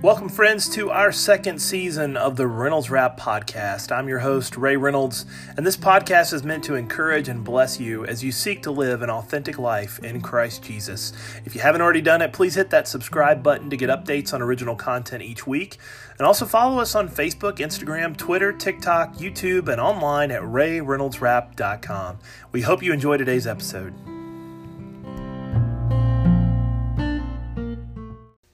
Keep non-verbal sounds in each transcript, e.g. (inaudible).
Welcome, friends, to our second season of the Reynolds Wrap podcast. I'm your host, Ray Reynolds, and this podcast is meant to encourage and bless you as you seek to live an authentic life in Christ Jesus. If you haven't already done it, please hit that subscribe button to get updates on original content each week. And also follow us on Facebook, Instagram, Twitter, TikTok, YouTube, and online at rayreynoldswrap.com. We hope you enjoy today's episode.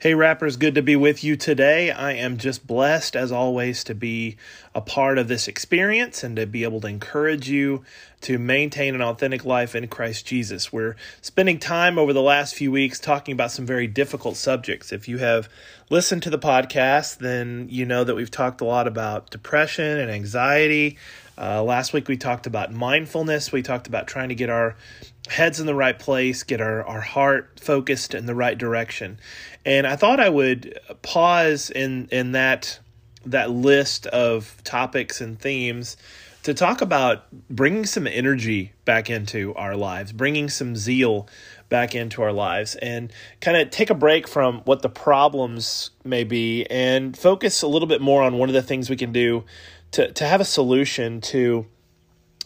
Hey, rappers, good to be with you today. I am just blessed, as always, to be a part of this experience and to be able to encourage you to maintain an authentic life in Christ Jesus. We're spending time over the last few weeks talking about some very difficult subjects. If you have listened to the podcast, then you know that we've talked a lot about depression and anxiety. Uh, last week we talked about mindfulness. We talked about trying to get our heads in the right place, get our, our heart focused in the right direction. And I thought I would pause in in that that list of topics and themes to talk about bringing some energy back into our lives, bringing some zeal back into our lives, and kind of take a break from what the problems may be and focus a little bit more on one of the things we can do to, to have a solution to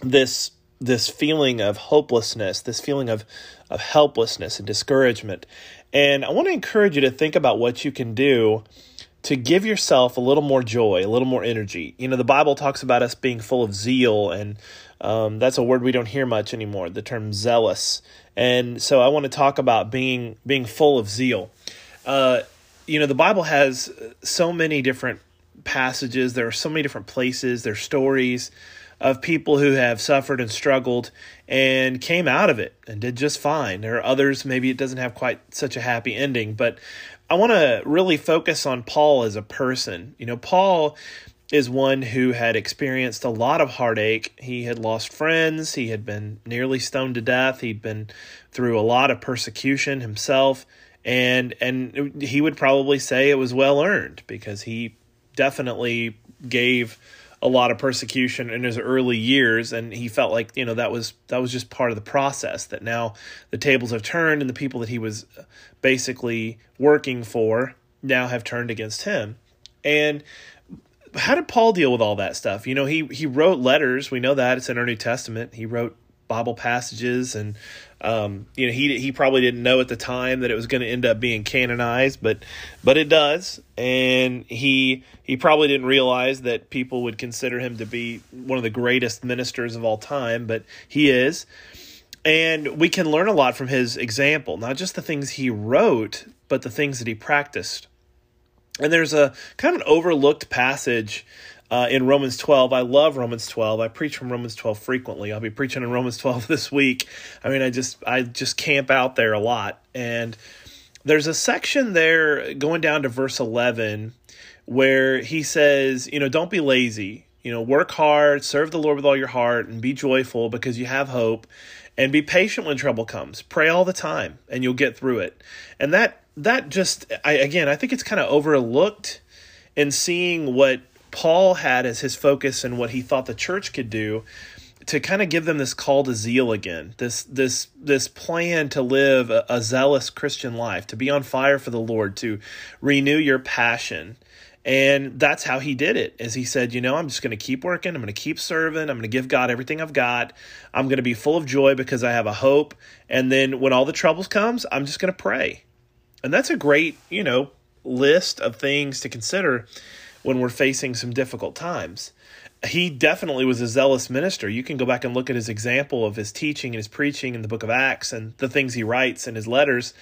this this feeling of hopelessness, this feeling of, of helplessness and discouragement. And I want to encourage you to think about what you can do to give yourself a little more joy, a little more energy. You know, the Bible talks about us being full of zeal, and um, that's a word we don't hear much anymore. The term zealous, and so I want to talk about being being full of zeal. Uh, you know, the Bible has so many different passages. There are so many different places. There's stories of people who have suffered and struggled and came out of it and did just fine. There are others, maybe it doesn't have quite such a happy ending, but I want to really focus on Paul as a person. You know, Paul is one who had experienced a lot of heartache. He had lost friends, he had been nearly stoned to death, he'd been through a lot of persecution himself, and and he would probably say it was well earned because he definitely gave a lot of persecution in his early years and he felt like you know that was that was just part of the process that now the tables have turned and the people that he was basically working for now have turned against him. And how did Paul deal with all that stuff? You know he he wrote letters. We know that. It's in our New Testament. He wrote Bible passages and um, you know, he he probably didn't know at the time that it was going to end up being canonized, but but it does, and he he probably didn't realize that people would consider him to be one of the greatest ministers of all time, but he is, and we can learn a lot from his example, not just the things he wrote, but the things that he practiced. And there's a kind of an overlooked passage uh, in Romans 12. I love Romans 12. I preach from Romans 12 frequently. I'll be preaching in Romans 12 (laughs) this week. I mean, I just I just camp out there a lot. And there's a section there going down to verse 11 where he says, you know, don't be lazy. You know, work hard, serve the Lord with all your heart, and be joyful because you have hope. And be patient when trouble comes. Pray all the time, and you'll get through it. And that that just, I again, I think it's kind of overlooked in seeing what Paul had as his focus and what he thought the church could do to kind of give them this call to zeal again this this this plan to live a, a, zealous christian life to be on fire for the lord to renew your passion. And that's how he did it as he said you know i'm just going to keep working i'm going to keep serving i'm going to give god everything i've got. I'm going to be full of joy because i have a hope. And then when all the troubles comes i'm just going to pray. And that's a great you know list of things to consider when we're facing some difficult times. He definitely was a zealous minister. You can go back and look at his example of his teaching and his preaching in the book of Acts and the things he writes in his letters.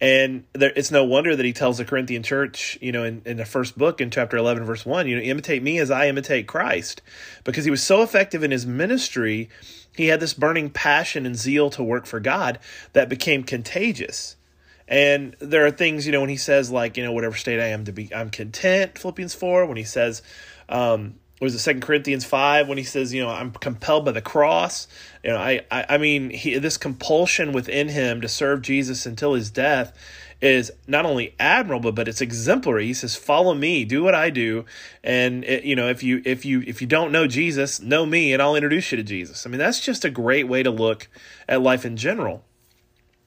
And there, it's no wonder that he tells the Corinthian church, you know, in, in the first book in chapter 11, verse 1, you know, imitate me as I imitate Christ. Because he was so effective in his ministry, he had this burning passion and zeal to work for God that became contagious. And there are things, you know, when he says like, you know, whatever state I am to be, I'm content. Philippians four. When he says, um, was it Second Corinthians five? When he says, you know, I'm compelled by the cross. You know, I, I, I mean, he, this compulsion within him to serve Jesus until his death is not only admirable, but it's exemplary. He says, "Follow me, do what I do," and it, you know, if you if you if you don't know Jesus, know me, and I'll introduce you to Jesus. I mean, that's just a great way to look at life in general.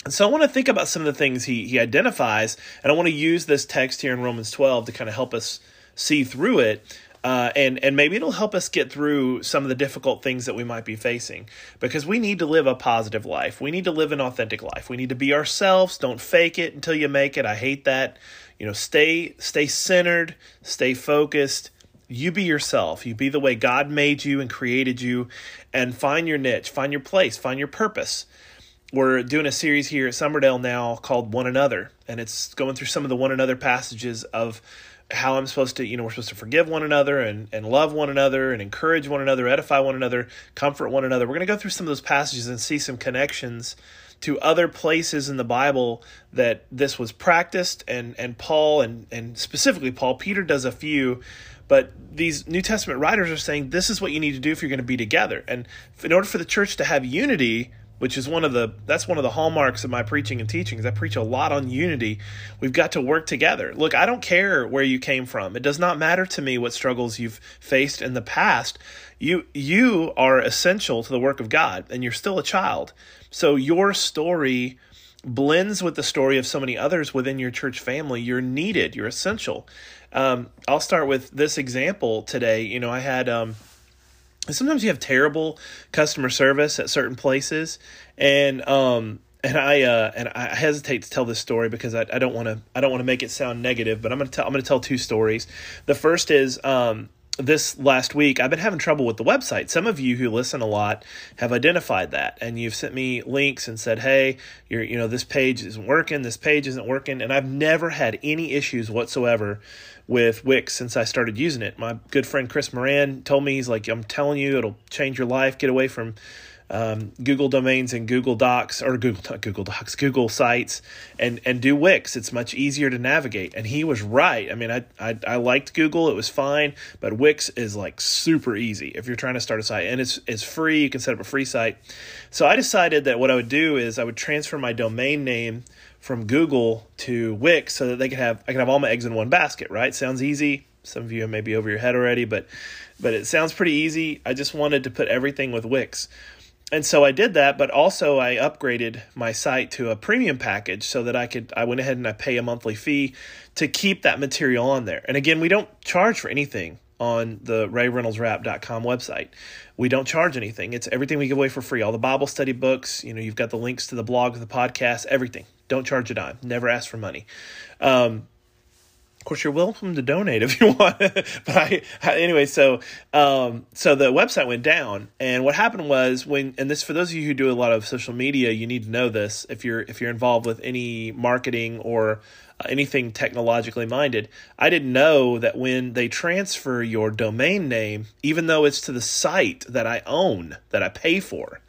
And so I want to think about some of the things he, he identifies, and I want to use this text here in Romans 12 to kind of help us see through it. Uh, and and maybe it'll help us get through some of the difficult things that we might be facing because we need to live a positive life. We need to live an authentic life. We need to be ourselves. Don't fake it until you make it. I hate that. You know, stay stay centered, stay focused. You be yourself. You be the way God made you and created you, and find your niche, find your place, find your purpose we're doing a series here at Summerdale now called One Another, and it's going through some of the one another passages of how I'm supposed to, you know, we're supposed to forgive one another and, and love one another and encourage one another, edify one another, comfort one another. We're going to go through some of those passages and see some connections to other places in the Bible that this was practiced and and Paul and and specifically Paul Peter does a few but these New Testament writers are saying this is what you need to do if you're going to be together. And in order for the church to have unity, which is one of the that's one of the hallmarks of my preaching and teachings. I preach a lot on unity. We've got to work together. Look, I don't care where you came from. It does not matter to me what struggles you've faced in the past. You you are essential to the work of God and you're still a child. So your story blends with the story of so many others within your church family. You're needed. You're essential. Um, I'll start with this example today. You know, I had um, sometimes you have terrible customer service at certain places and um and I uh, and I hesitate to tell this story because I, I don't want to I don't want to make it sound negative, but I'm gonna tell I'm gonna tell two stories. The first is um, this last week I've been having trouble with the website. Some of you who listen a lot have identified that and you've sent me links and said, "Hey, you're you know this page isn't working, this page isn't working." And I've never had any issues whatsoever with Wix since I started using it. My good friend Chris Moran told me he's like, "I'm telling you, it'll change your life. Get away from um, Google domains and Google Docs or Google Google Docs, (laughs) Google Sites, and and do Wix. It's much easier to navigate. And he was right. I mean, I, I I liked Google; it was fine, but Wix is like super easy if you're trying to start a site, and it's it's free. You can set up a free site. So I decided that what I would do is I would transfer my domain name from Google to Wix so that they could have I can have all my eggs in one basket. Right? Sounds easy. Some of you may be over your head already, but but it sounds pretty easy. I just wanted to put everything with Wix and so I did that, but also I upgraded my site to a premium package so that I could I went ahead and I pay a monthly fee to keep that material on there. And again, we don't charge for anything on the rayreynoldswrap.com website. We don't charge anything. It's everything we give away for free. All the Bible study books, you know, you've got the links to the blog, the podcast, everything. Don't charge a dime. Never ask for money. Um, course, you're welcome to donate if you (laughs) want. but I, anyway, so um, so the website went down, and what happened was when, and this for those of you who do a lot of social media, you need to know this if you're if you're involved with any marketing or uh, anything technologically minded. I didn't know that when they transfer your domain name, even though it's to the site that I own that I pay for,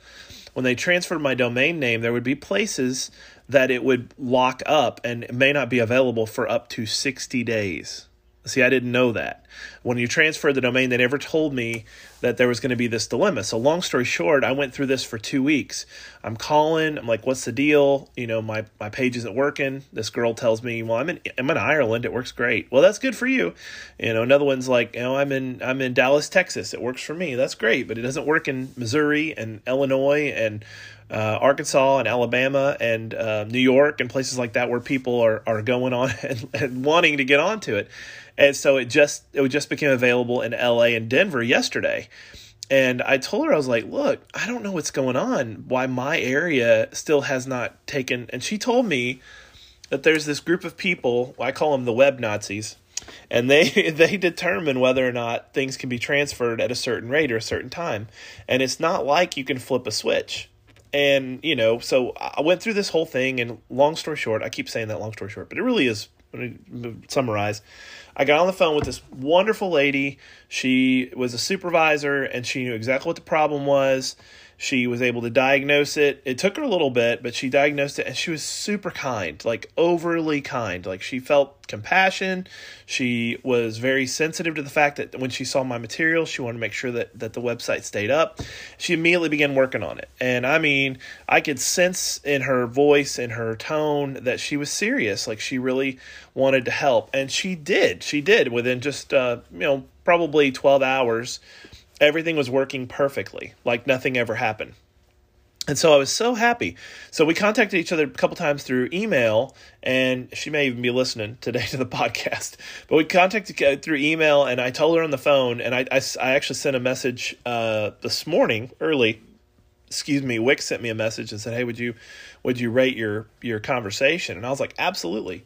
when they transferred my domain name, there would be places that it would lock up and may not be available for up to 60 days. See, I didn't know that. When you transfer the domain, they never told me that there was going to be this dilemma. So, long story short, I went through this for two weeks. I'm calling. I'm like, "What's the deal?" You know, my my page isn't working. This girl tells me, "Well, I'm in I'm in Ireland. It works great." Well, that's good for you. You know, another one's like, "You know, I'm in I'm in Dallas, Texas. It works for me. That's great, but it doesn't work in Missouri and Illinois and uh, Arkansas and Alabama and uh, New York and places like that where people are, are going on (laughs) and, and, wanting to get onto it. And so it just it just became available in LA and Denver yesterday. And I told her I was like, "Look, I don't know what's going on. Why my area still has not taken?" And she told me that there's this group of people. I call them the web Nazis and they (laughs) they determine whether or not things can be transferred at a certain rate or a certain time and it's not like you can flip a switch and, you know, so I went through this whole thing, and long story short, I keep saying that long story short, but it really is, summarize, I got on the phone with this wonderful lady. She was a supervisor, and she knew exactly what the problem was she was able to diagnose it. It took her a little bit, but she diagnosed it and she was super kind, like overly kind. Like she felt compassion. She was very sensitive to the fact that when she saw my material, she wanted to make sure that, that the website stayed up. She immediately began working on it. And I mean, I could sense in her voice and her tone that she was serious. Like she really wanted to help. And she did. She did within just, uh, you know, probably 12 hours everything was working perfectly, like nothing ever happened. And so I was so happy. So we contacted each other a couple times through email, and she may even be listening today to the (laughs) podcast. But we contacted through email, and I told her on the phone, and I, I, I actually sent a message uh, this morning early. Excuse me, Wix sent me a message and said, "Hey, would you would you rate your your conversation?" And I was like, "Absolutely."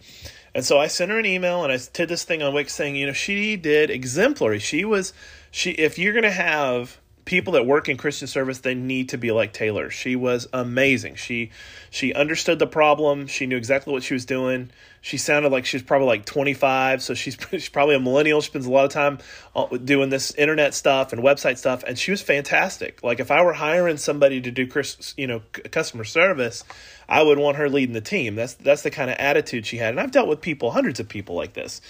And so I sent her an email, and I did this thing on Wix saying, you know, she did exemplary. She was she. If you're gonna have people that work in Christian service they need to be like Taylor. She was amazing. She she understood the problem. She knew exactly what she was doing. She sounded like she was probably like 25, so she's (laughs) she's probably a millennial. She spends a lot of time uh, doing this internet stuff and website stuff and she was fantastic. Like if I were hiring somebody to do Chris, you know customer service, I would want her leading the team. That's that's the kind of attitude she had. And I've dealt with people, hundreds of people like this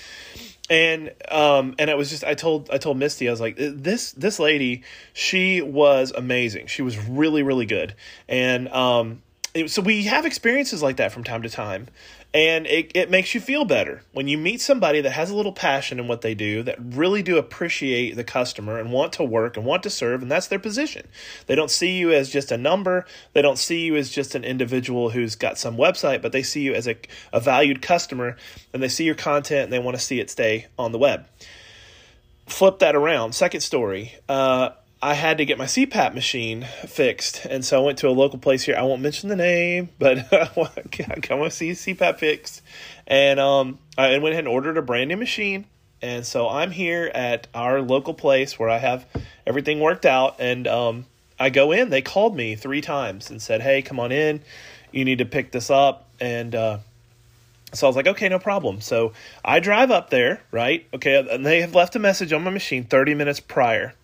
and um and it was just i told i told misty i was like this this lady she was amazing. She was really really good. And um it, so we have experiences like that from time to time and it, it makes you feel better when you meet somebody that has a little passion in what they do, that really do appreciate the customer and want to work and want to serve, and that's their position. They don't see you as just a number, they don't see you as just an individual who's got some website, but they see you as a, a valued customer and they see your content and they want to see it stay on the web. Flip that around. Second story. Uh, I had to get my CPAP machine fixed, and so I went to a local place here. I won't mention the name, (laughs) but I want to see CPAP fixed, and um, I went ahead and ordered a brand new machine. And so I'm here at our local place where I have everything worked out, and um, I go in. They called me three times and said, "Hey, come on in. You need to pick this up." And uh, so I was like, "Okay, no problem." So I drive up there, right? Okay, and they have left a message on my machine 30 minutes prior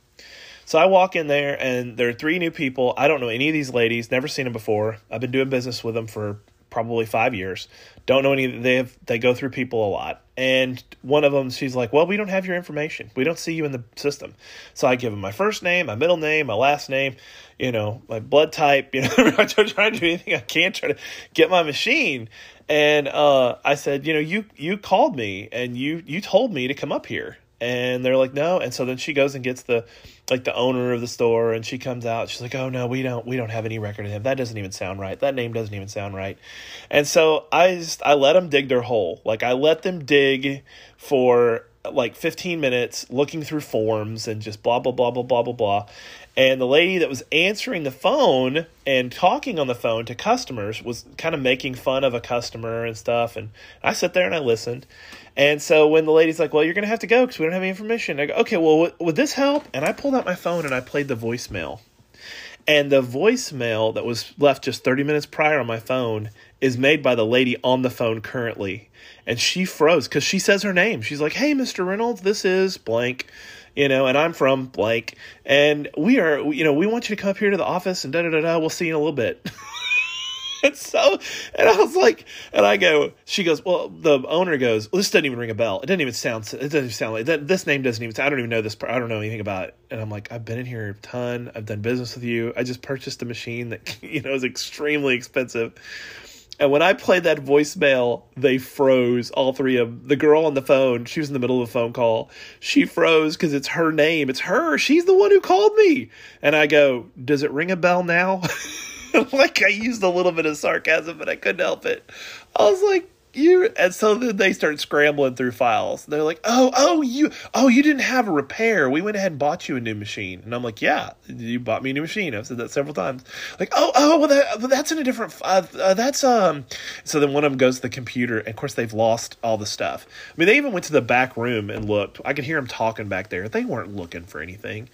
so I walk in there, and there are three new people. I don't know any of these ladies, never seen them before. I've been doing business with them for probably five years. Don't know any. They have they go through people a lot, and one of them, she's like, "Well, we don't have your information. We don't see you in the system." So I give them my first name, my middle name, my last name, you know, my blood type. You know, (laughs) I'm trying to do anything I can try to get my machine. And uh, I said, you know, you you called me and you you told me to come up here and they're like no. And so then she goes and gets the like the owner of the store and she comes out. She's like oh no we don't we don't have any record of him. That doesn't even sound right. That name doesn't even sound right. And so i just i let them dig their hole. Like i let them dig for like 15 minutes looking through forms and just blah blah blah blah blah blah blah. And the lady that was answering the phone and talking on the phone to customers was kind of making fun of a customer and stuff. And i sit there and i listened and so when the lady's like, "Well, you're gonna have to go because we don't have any information," I go, "Okay, well, w- would this help?" And I pulled out my phone and I played the voicemail. And the voicemail that was left just 30 minutes prior on my phone is made by the lady on the phone currently. And she froze because she says her name. She's like, Hey, Mr. Reynolds, this is blank, you know, and I'm from blank. And we are, you know, we want you to come up here to the office and da da da da. We'll see you in a little bit. (laughs) (laughs) and so, and I was like, and I go, she goes, well, the owner goes, well, this doesn't even ring a bell. It doesn't even sound, it doesn't sound like that. This name doesn't even, I don't even know this, part. I don't know anything about it. And I'm like, I've been in here a ton. I've done business with you. I just purchased a machine that, (laughs) you know, is extremely expensive. And when I played that voicemail, they froze. All three of them. the girl on the phone. She was in the middle of a phone call. She froze because it's her name. It's her. She's the one who called me. And I go, "Does it ring a bell now?" (laughs) (laughs) like I used a little bit of sarcasm, but I couldn't help it. I was like, you and so then they start scrambling through files. They're like, "Oh, oh, you, oh, you didn't have a repair. We went ahead and bought you a new machine." And I'm like, "Yeah, you bought me a new machine." I've said that several times. Like, "Oh, oh, well, that, that's in a different. Uh, uh, that's um." So then one of them goes to the computer, and of course they've lost all the stuff. I mean, they even went to the back room and looked. I could hear them talking back there. They weren't looking for anything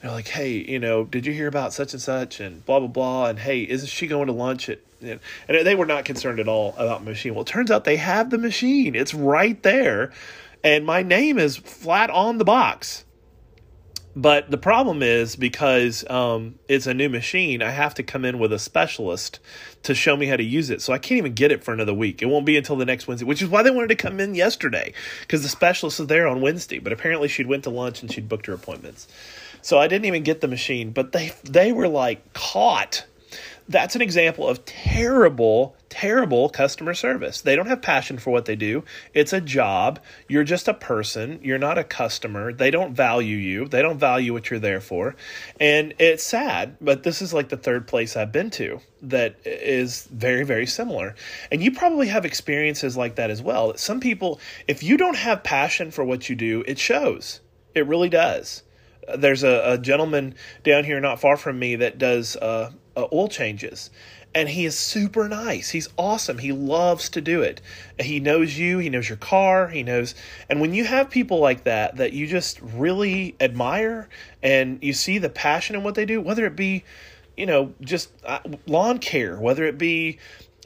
they're like, hey, you know, did you hear about such and such and blah blah blah, and hey, isn't she going to lunch at? And they were not concerned at all about machine. Well, it turns out they have the machine; it's right there, and my name is flat on the box. But the problem is because um, it's a new machine, I have to come in with a specialist to show me how to use it. So I can't even get it for another week. It won't be until the next Wednesday, which is why they wanted to come in yesterday because the specialist is there on Wednesday. But apparently she'd went to lunch and she'd booked her appointments. So I didn't even get the machine, but they they were like caught. that's an example of terrible, terrible customer service. They don't have passion for what they do. It's a job. You're just a person. You're not a customer. They don't value you. They don't value what you're there for. And it's sad, but this is like the third place I've been to that is very, very similar. And you probably have experiences like that as well. Some people, if you don't have passion for what you do, it shows. It really does there's a, a, gentleman down here not far from me that does uh, uh, oil changes. And he is super nice. He's awesome. He loves to do it. He knows you, he knows your car, he knows. And when you have people like that, that you just really admire and you see the passion in what they do, whether it be, you know, just uh, lawn care, whether it be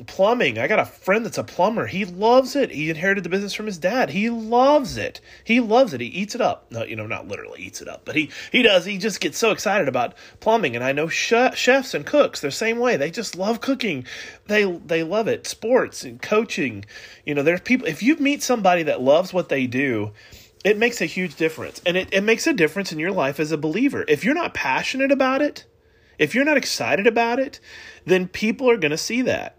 plumbing. I got a friend that's a plumber. He loves it. He inherited the business from his dad. He loves it. He loves it. He eats it up. No, you know, not literally eats it up, but he he does. He just gets so excited about plumbing. And I know chefs and cooks. They're the same way. They just love cooking. They they love it. Sports and coaching. You know, there's people. If you meet somebody that loves what they do. It makes a huge difference. And it, it makes a difference in your life as a believer. If you're not passionate about it, if you're not excited about it, then people are going to see that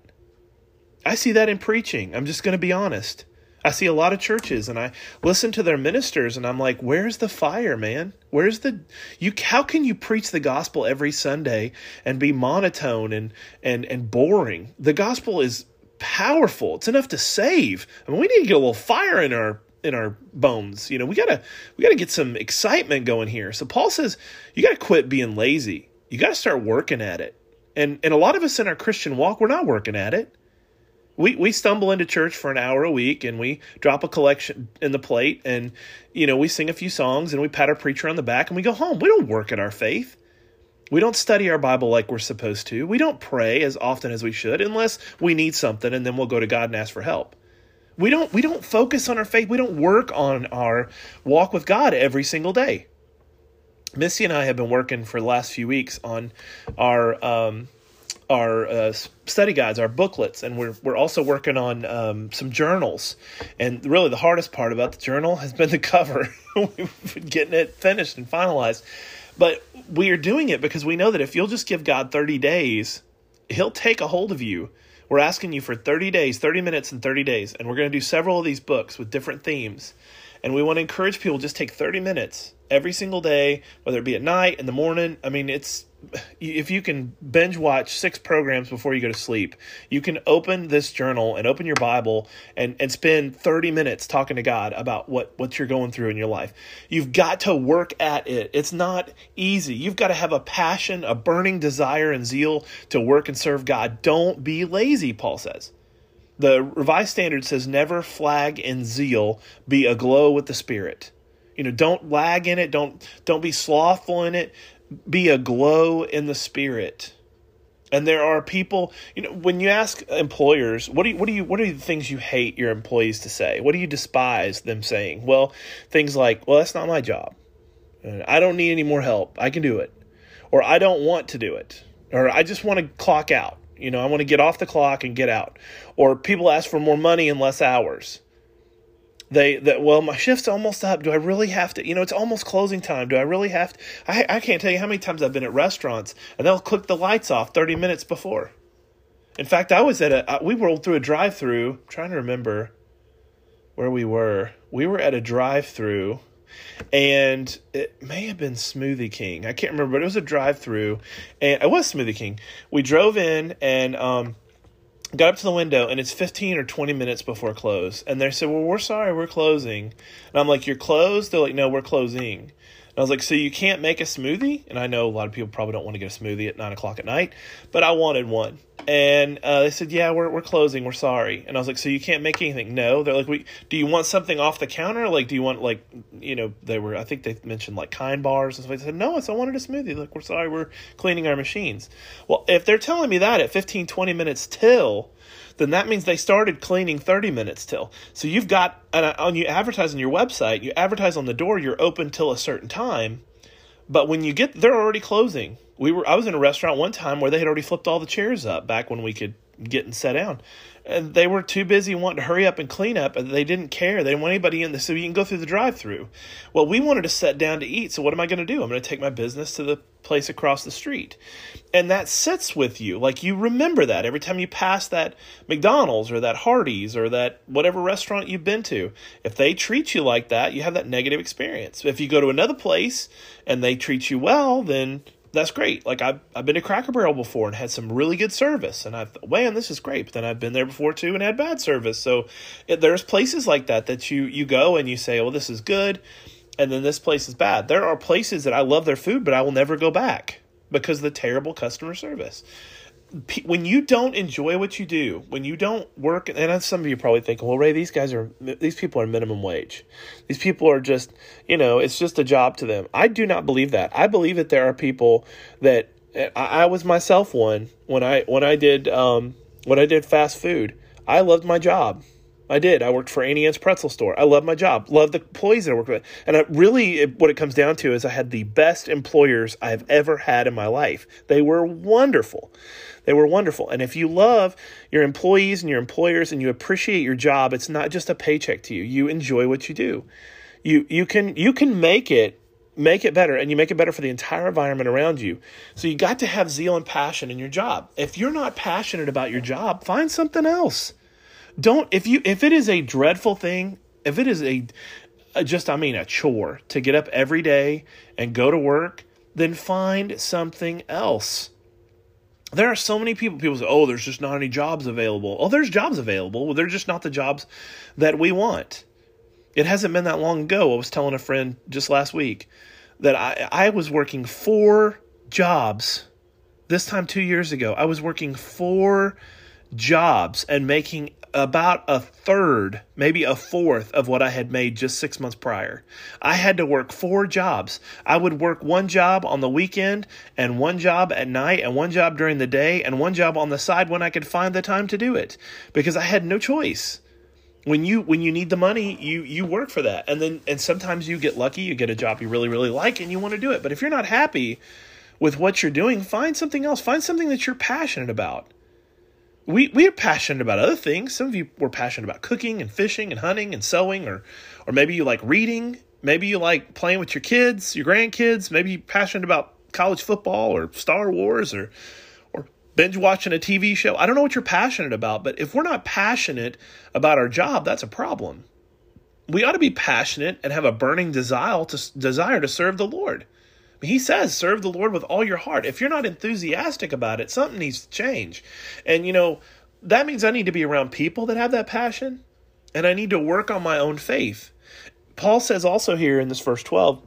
I see that in preaching. I'm just going to be honest. I see a lot of churches and I listen to their ministers and I'm like, where's the fire, man? Where's the you how can you preach the gospel every Sunday and be monotone and and and boring? The gospel is powerful. It's enough to save. I mean, we need to get a little fire in our in our bones. You know, we got to we got to get some excitement going here. So Paul says, you got to quit being lazy. You got to start working at it. And and a lot of us in our Christian walk, we're not working at it we we stumble into church for an hour a week and we drop a collection in the plate and you know we sing a few songs and we pat our preacher on the back and we go home. We don't work at our faith. We don't study our bible like we're supposed to. We don't pray as often as we should unless we need something and then we'll go to god and ask for help. We don't we don't focus on our faith. We don't work on our walk with god every single day. Missy and i have been working for the last few weeks on our um, our uh, study guides, our booklets, and we're we're also working on um, some journals. And really, the hardest part about the journal has been the cover. (laughs) We've been getting it finished and finalized, but we are doing it because we know that if you'll just give God thirty days, He'll take a hold of you. We're asking you for 30 days, 30 minutes, and 30 days. And we're going to do several of these books with different themes. And we want to encourage people just take 30 minutes every single day, whether it be at night, in the morning. I mean, it's if you can binge watch six programs before you go to sleep, you can open this journal and open your Bible and, and spend 30 minutes talking to God about what, what you're going through in your life. You've got to work at it. It's not easy. You've got to have a passion, a burning desire and zeal to work and serve God. Don't be lazy, Paul says. The Revised Standard says, never flag in zeal, be aglow with the Spirit. You know, don't lag in it. Don't don't be slothful in it be aglow in the spirit. And there are people, you know, when you ask employers, what do you, what do you, what are the things you hate your employees to say? What do you despise them saying? Well, things like, well, that's not my job. I don't need any more help. I can do it. Or I don't want to do it. Or I just want to clock out. You know, I want to get off the clock and get out. Or people ask for more money and less hours. They that well my shift's almost up. Do i really have to you know it's almost closing time. Do i really have to i, I can't tell you how many times i've been at restaurants and they'll click the lights off 30 minutes before. In fact i was at a we rolled through a drive through trying to remember where we were. We were at a drive through and it may have been Smoothie King. I can't remember, but it was a drive through, and it was Smoothie King. We drove in, and um, got up to the window and it's 15 or 20 minutes before close. And they said well we're sorry we're closing. And i'm like you're closed? They're like no we're closing and i was like so you can't make a smoothie? And i know a lot of people probably don't want to get a smoothie at 9 o'clock at night but i wanted one. And uh, they said yeah we're, we're closing we're sorry. And i was like so you can't make anything? No. They're like we do you want something off the counter? Like do you want like you know they were i think they mentioned like kind bars and stuff i said no i wanted a smoothie. Like we're sorry we're cleaning our machines. Well if they're telling me that at 15 20 minutes till then that means they started cleaning 30 minutes till. So you've got, and uh, on you advertise on your website, you advertise on the door, you're open till a certain time. But when you get, they're already closing. We were, I was in a restaurant one time where they had already flipped all the chairs up back when we could getting set down. And they were too busy wanting to hurry up and clean up, and they didn't care. They didn't want anybody in the so you can go through the drive-through. Well, we wanted to sit down to eat. So what am I going to do? I'm going to take my business to the place across the street, and that sits with you. Like you remember that every time you pass that McDonald's or that Hardee's or that whatever restaurant you've been to. If they treat you like that, you have that negative experience. If you go to another place and they treat you well, then that's great. Like I've I've been to Cracker Barrel before and had some really good service, and I've man, this is great. But then I've been there before too and had bad service. So it, there's places like that that you you go and you say, well, this is good, and then this place is bad. There are places that I love their food, but I will never go back because of the terrible customer service when you don't enjoy what you do, when you don't work, and some of you probably think, well, Ray, these guys are, these people are minimum wage. These people are just, you know, it's just a job to them. I do not believe that. I believe that there are people that, I, was myself one when I, when I did, um, when I did fast food. I loved my job. I did. I worked for Auntie Anne's pretzel store. I love my job. Love the employees that I work with. And I really, it, what it comes down to is I had the best employers I've ever had in my life. They were wonderful. They were wonderful. And if you love your employees and your employers and you appreciate your job, it's not just a paycheck to you. You enjoy what you do. You you can you can make it make it better and you make it better for the entire environment around you. So you got to have zeal and passion in your job. If you're not passionate about your job, find something else. Don't if you if it is a dreadful thing, if it is a, just I mean a chore to get up every day and go to work, then find something else there are so many people people say oh there's just not any jobs available. Oh there's jobs available. Well they're just not the jobs that we want. It hasn't been that long ago i was telling a friend just last week that i, I was working four jobs this time two years ago. I was working four jobs and making about a third, maybe a fourth of what I had made just six months prior. I had to work four jobs. I would work one job on the weekend, and one job at night, and one job during the day, and one job on the side when I could find the time to do it because I had no choice. When you when you need the money, you you work for that, and then and sometimes you get lucky, you get a job you really really like, and you want to do it. But if you're not happy with what you're doing, find something else. Find something that you're passionate about we we are passionate about other things. Some of you were passionate about cooking and fishing and hunting and sewing, or or maybe you like reading. Maybe you like playing with your kids, your grandkids. Maybe you're passionate about college football or Star Wars or or binge watching a TV show. I don't know what you're passionate about, but if we're not passionate about our job, that's a problem. We ought to be passionate and have a burning desire to desire to serve the Lord. He says, serve the Lord with all your heart. If you're not enthusiastic about it, something needs to change. And, you know, that means I need to be around people that have that passion, and I need to work on my own faith. Paul says also here in this verse 12,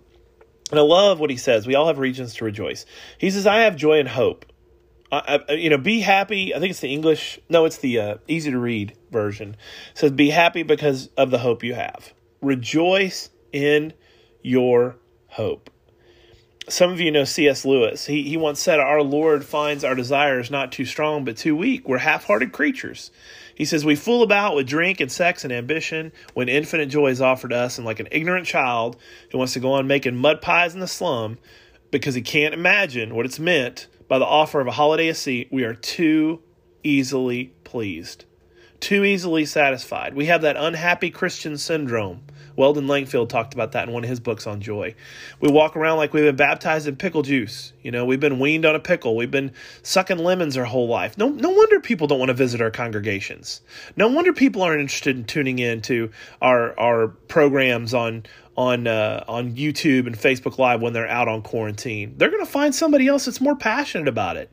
and I love what he says. We all have reasons to rejoice. He says, I have joy and hope. I, I, you know, be happy. I think it's the English. No, it's the uh, easy to read version. It says, be happy because of the hope you have. Rejoice in your hope some of you know C.S. Lewis. He, he once said, Our Lord finds our desires not too strong, but too weak. We're half hearted creatures. He says, We fool about with drink and sex and ambition when infinite joy is offered us, and like an ignorant child who wants to go on making mud pies in the slum because he can't imagine what it's meant by the offer of a holiday a seat, we are too easily pleased, too easily satisfied. We have that unhappy Christian syndrome Weldon Langfield talked about that in one of his books on joy. We walk around like we've been baptized in pickle juice. You know, we've been weaned on a pickle. We've been sucking lemons our whole life. No, no wonder people don't want to visit our congregations. No wonder people aren't interested in tuning in to our our programs on on uh, on YouTube and Facebook Live when they're out on quarantine. They're going to find somebody else that's more passionate about it.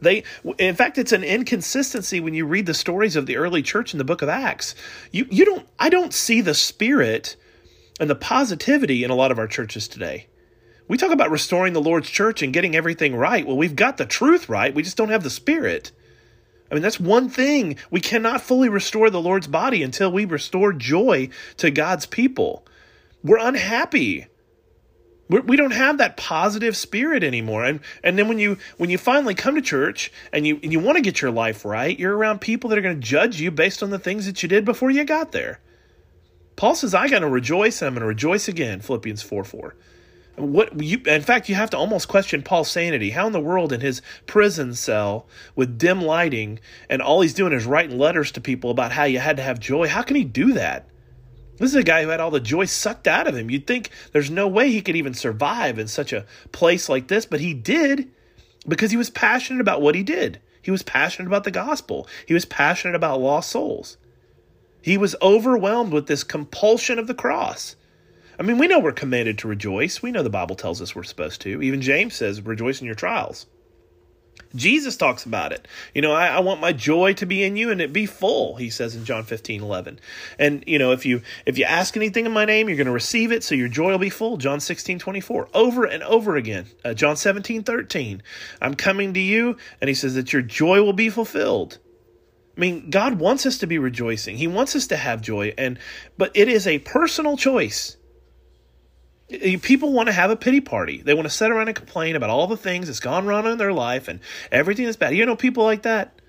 They, in fact, it's an inconsistency when you read the stories of the early church in the book of Acts. You, you don't, I don't see the spirit and the positivity in a lot of our churches today. We talk about restoring the Lord's church and getting everything right. Well, we've got the truth right, we just don't have the spirit. I mean, that's one thing. We cannot fully restore the Lord's body until we restore joy to God's people. We're unhappy. We're, we do not have that positive spirit anymore. And and then when you when you finally come to church and you and you want to get your life right, you're around people that are going to judge you based on the things that you did before you got there. Paul says, I got to rejoice and I'm going to rejoice again, Philippians 4 4. What you in fact you have to almost question Paul's sanity. How in the world in his prison cell with dim lighting and all he's doing is writing letters to people about how you had to have joy? How can he do that? This is a guy who had all the joy sucked out of him. You'd think there's no way he could even survive in such a place like this, but he did because he was passionate about what he did. He was passionate about the gospel. He was passionate about lost souls. He was overwhelmed with this compulsion of the cross. I mean, we know we're commanded to rejoice. We know the Bible tells us we're supposed to. Even James says, rejoice in your trials. Jesus talks about it. You know, I, I, want my joy to be in you and it be full, he says in John 15, 11. And, you know, if you if you ask anything in my name, you're going to receive it, so your joy will be full. John 16, 24. Over and over again. Uh, John 17, 13. I'm coming to you, and he says that your joy will be fulfilled. I mean, God wants us to be rejoicing. He wants us to have joy, and but it is a personal choice. People want to have a pity party. They want to sit around and complain about all the things that's gone wrong in their life and everything that's bad. You know people like that?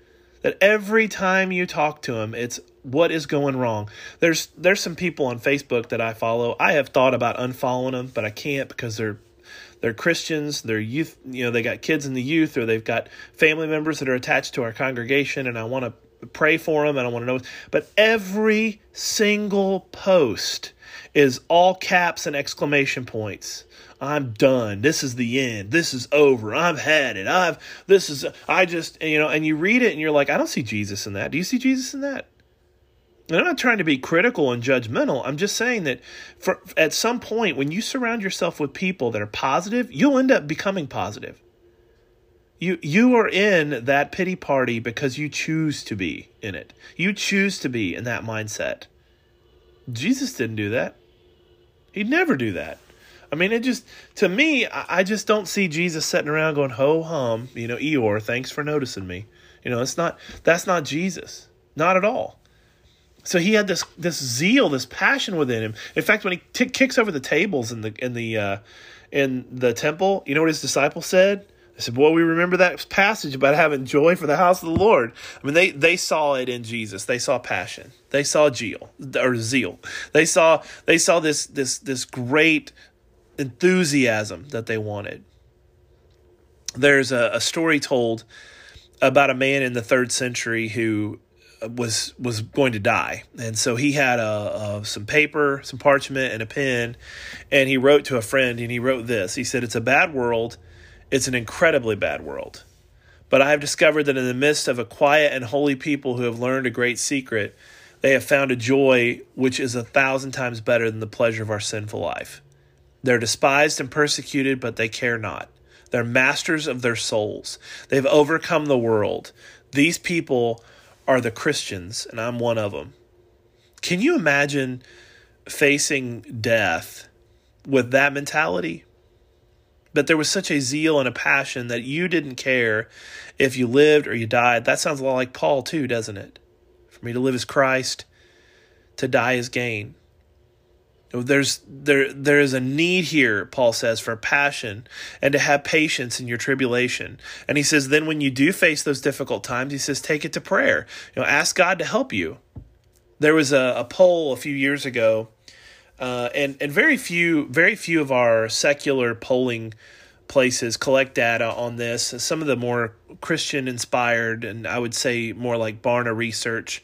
That every time you talk to them, it's what is going wrong. There's there's some people on Facebook that I follow. I have thought about unfollowing them, but I can't because they're they're Christians, they're youth, you know, they got kids in the youth or they've got family members that are attached to our congregation and I want to pray for them don't want to know but every single post is all caps and exclamation points. I'm done. This is the end. This is over. I've had it. I've this is I just you know, and you read it and you're like, I don't see Jesus in that. Do you see Jesus in that? And I'm not trying to be critical and judgmental. I'm just saying that for at some point when you surround yourself with people that are positive, you'll end up becoming positive. You you are in that pity party because you choose to be in it. You choose to be in that mindset. Jesus didn't do that. He'd never do that. I mean, it just to me, I just don't see Jesus sitting around going ho hum. You know, Eeyore, thanks for noticing me. You know, it's not that's not Jesus, not at all. So he had this this zeal, this passion within him. In fact, when he t- kicks over the tables in the in the uh, in the temple, you know what his disciples said? I said, "Boy, we remember that passage about having joy for the house of the Lord." I mean, they they saw it in Jesus. They saw passion. They saw zeal or zeal. They saw they saw this this this great enthusiasm that they wanted. There's a, a story told about a man in the third century who was was going to die, and so he had a, a, some paper, some parchment, and a pen, and he wrote to a friend, and he wrote this. He said, "It's a bad world." It's an incredibly bad world. But I have discovered that in the midst of a quiet and holy people who have learned a great secret, they have found a joy which is a thousand times better than the pleasure of our sinful life. They're despised and persecuted, but they care not. They're masters of their souls. They've overcome the world. These people are the Christians, and I'm one of them. Can you imagine facing death with that mentality? But there was such a zeal and a passion that you didn't care if you lived or you died. That sounds a lot like Paul, too, doesn't it? For me to live as Christ, to die as gain. Oh, there's there there is a need here, Paul says, for passion and to have patience in your tribulation. And he says, then when you do face those difficult times, he says, take it to prayer. You know, ask God to help you. There was a, a poll a few years ago uh, and and very few very few of our secular polling places collect data on this. Some of the more Christian inspired and I would say more like Barna research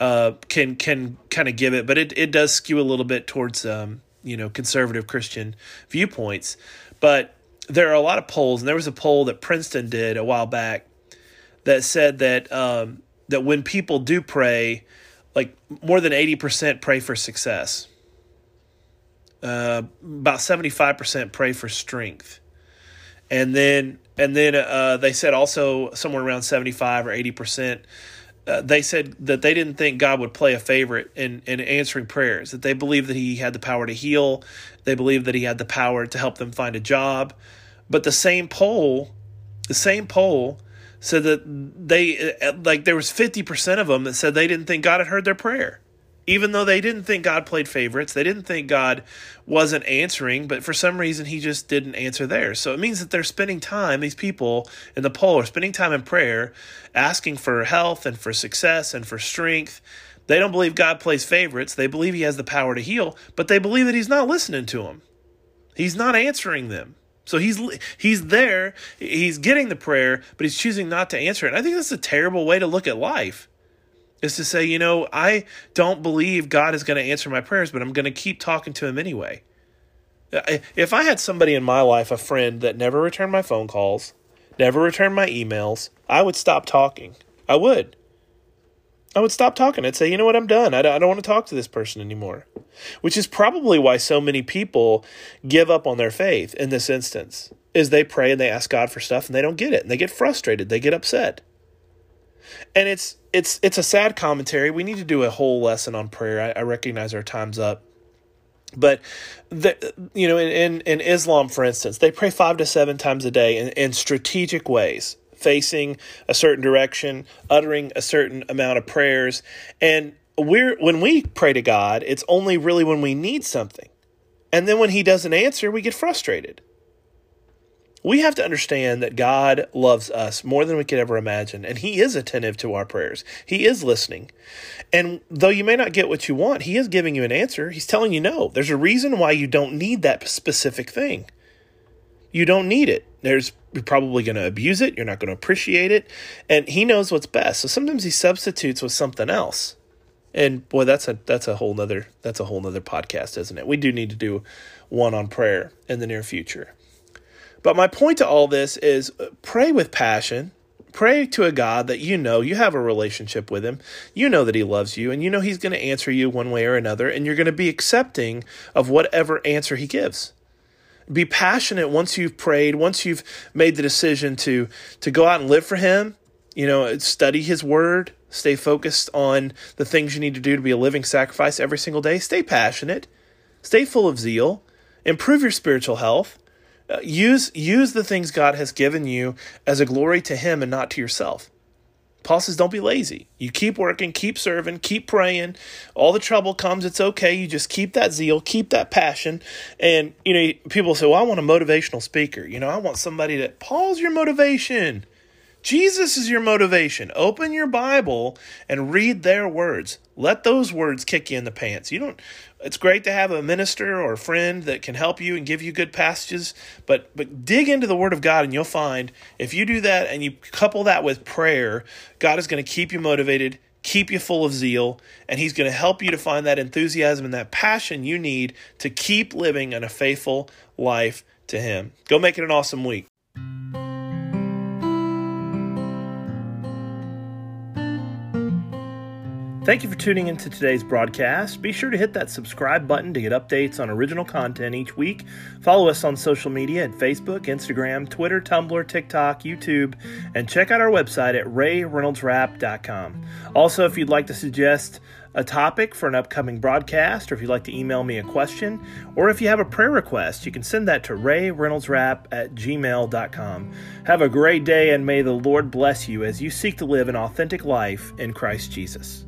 uh, can can kind of give it, but it it does skew a little bit towards um, you know conservative Christian viewpoints. But there are a lot of polls, and there was a poll that Princeton did a while back that said that um, that when people do pray, like more than eighty percent pray for success uh, about 75% pray for strength. And then and then uh, they said also somewhere around 75 or 80% uh, they said that they didn't think God would play a favorite in, in answering prayers, that they believed that He had the power to heal, they believed that He had the power to help them find a job. But the same poll, the same poll said that they, uh, like, there was 50% of them that said they didn't think God had heard their prayer even though they didn't think God played favorites, they didn't think God wasn't answering, but for some reason he just didn't answer theirs. So it means that they're spending time, these people in the poll are spending time in prayer, asking for health and for success and for strength. They don't believe God plays favorites. They believe he has the power to heal, but they believe that he's not listening to them. He's not answering them. So he's he's there, he's getting the prayer, but he's choosing not to answer it. And I think that's a terrible way to look at life. Is to say, you know, I don't believe God is going to answer my prayers, but I'm going to keep talking to him anyway. If I had somebody in my life, a friend that never returned my phone calls, never returned my emails, I would stop talking. I would. I would stop talking. I'd say, you know what, I'm done. I don't, want to talk to this person anymore. Which is probably why so many people give up on their faith in this instance. Is they pray and they ask God for stuff and they don't get it and they get frustrated, they get upset. And it's it's it's a sad commentary. We need to do a whole lesson on prayer. I, I recognize our time's up. But the, you know, in, in, in Islam, for instance, they pray five to seven times a day in, in strategic ways facing a certain direction, uttering a certain amount of prayers. And we're when we pray to God, it's only really when we need something. And then when he doesn't answer, we get frustrated. We have to understand that God loves us more than we could ever imagine, and He is attentive to our prayers. He is listening. And though you may not get what you want, He is giving you an answer. He's telling you no. There's a reason why you don't need that specific thing. You don't need it. There's you're probably going to abuse it. You're not going to appreciate it. And he knows what's best. So sometimes he substitutes with something else. And boy, that's a that's a whole nother that's a whole nother podcast, isn't it? We do need to do one on prayer in the near future. But my point to all this is uh, pray with passion. Pray to a God that you know you have a relationship with him. You know that he loves you and you know he's going to answer you one way or another and you're going to be accepting of whatever answer he gives be passionate once you've prayed, once you've made the decision to to go out and live for him, you know, study his word, stay focused on the things you need to do to be a living sacrifice every single day, stay passionate, stay full of zeal, improve your spiritual health. Uh, use use the things God has given you as a glory to him and not to yourself. Paul says, don't be lazy. You keep working, keep serving, keep praying. All the trouble comes, it's okay. You just keep that zeal, keep that passion. And, you know, people say, well, I want a motivational speaker. You know, I want somebody that, Paul's your motivation. Jesus is your motivation. Open your Bible and read their words. Let those words kick you in the pants. You don't it's great to have a minister or a friend that can help you and give you good passages, but but dig into the word of God and you'll find if you do that and you couple that with prayer, God is going to keep you motivated, keep you full of zeal, and he's going to help you to find that enthusiasm and that passion you need to keep living in a faithful life to him. Go make it an awesome week. Thank you for tuning into today's broadcast. Be sure to hit that subscribe button to get updates on original content each week. Follow us on social media at Facebook, Instagram, Twitter, Tumblr, TikTok, YouTube, and check out our website at rayreynoldswrap.com. Also, if you'd like to suggest a topic for an upcoming broadcast, or if you'd like to email me a question, or if you have a prayer request, you can send that to rayreynoldsrap at gmail.com. Have a great day, and may the Lord bless you as you seek to live an authentic life in Christ Jesus.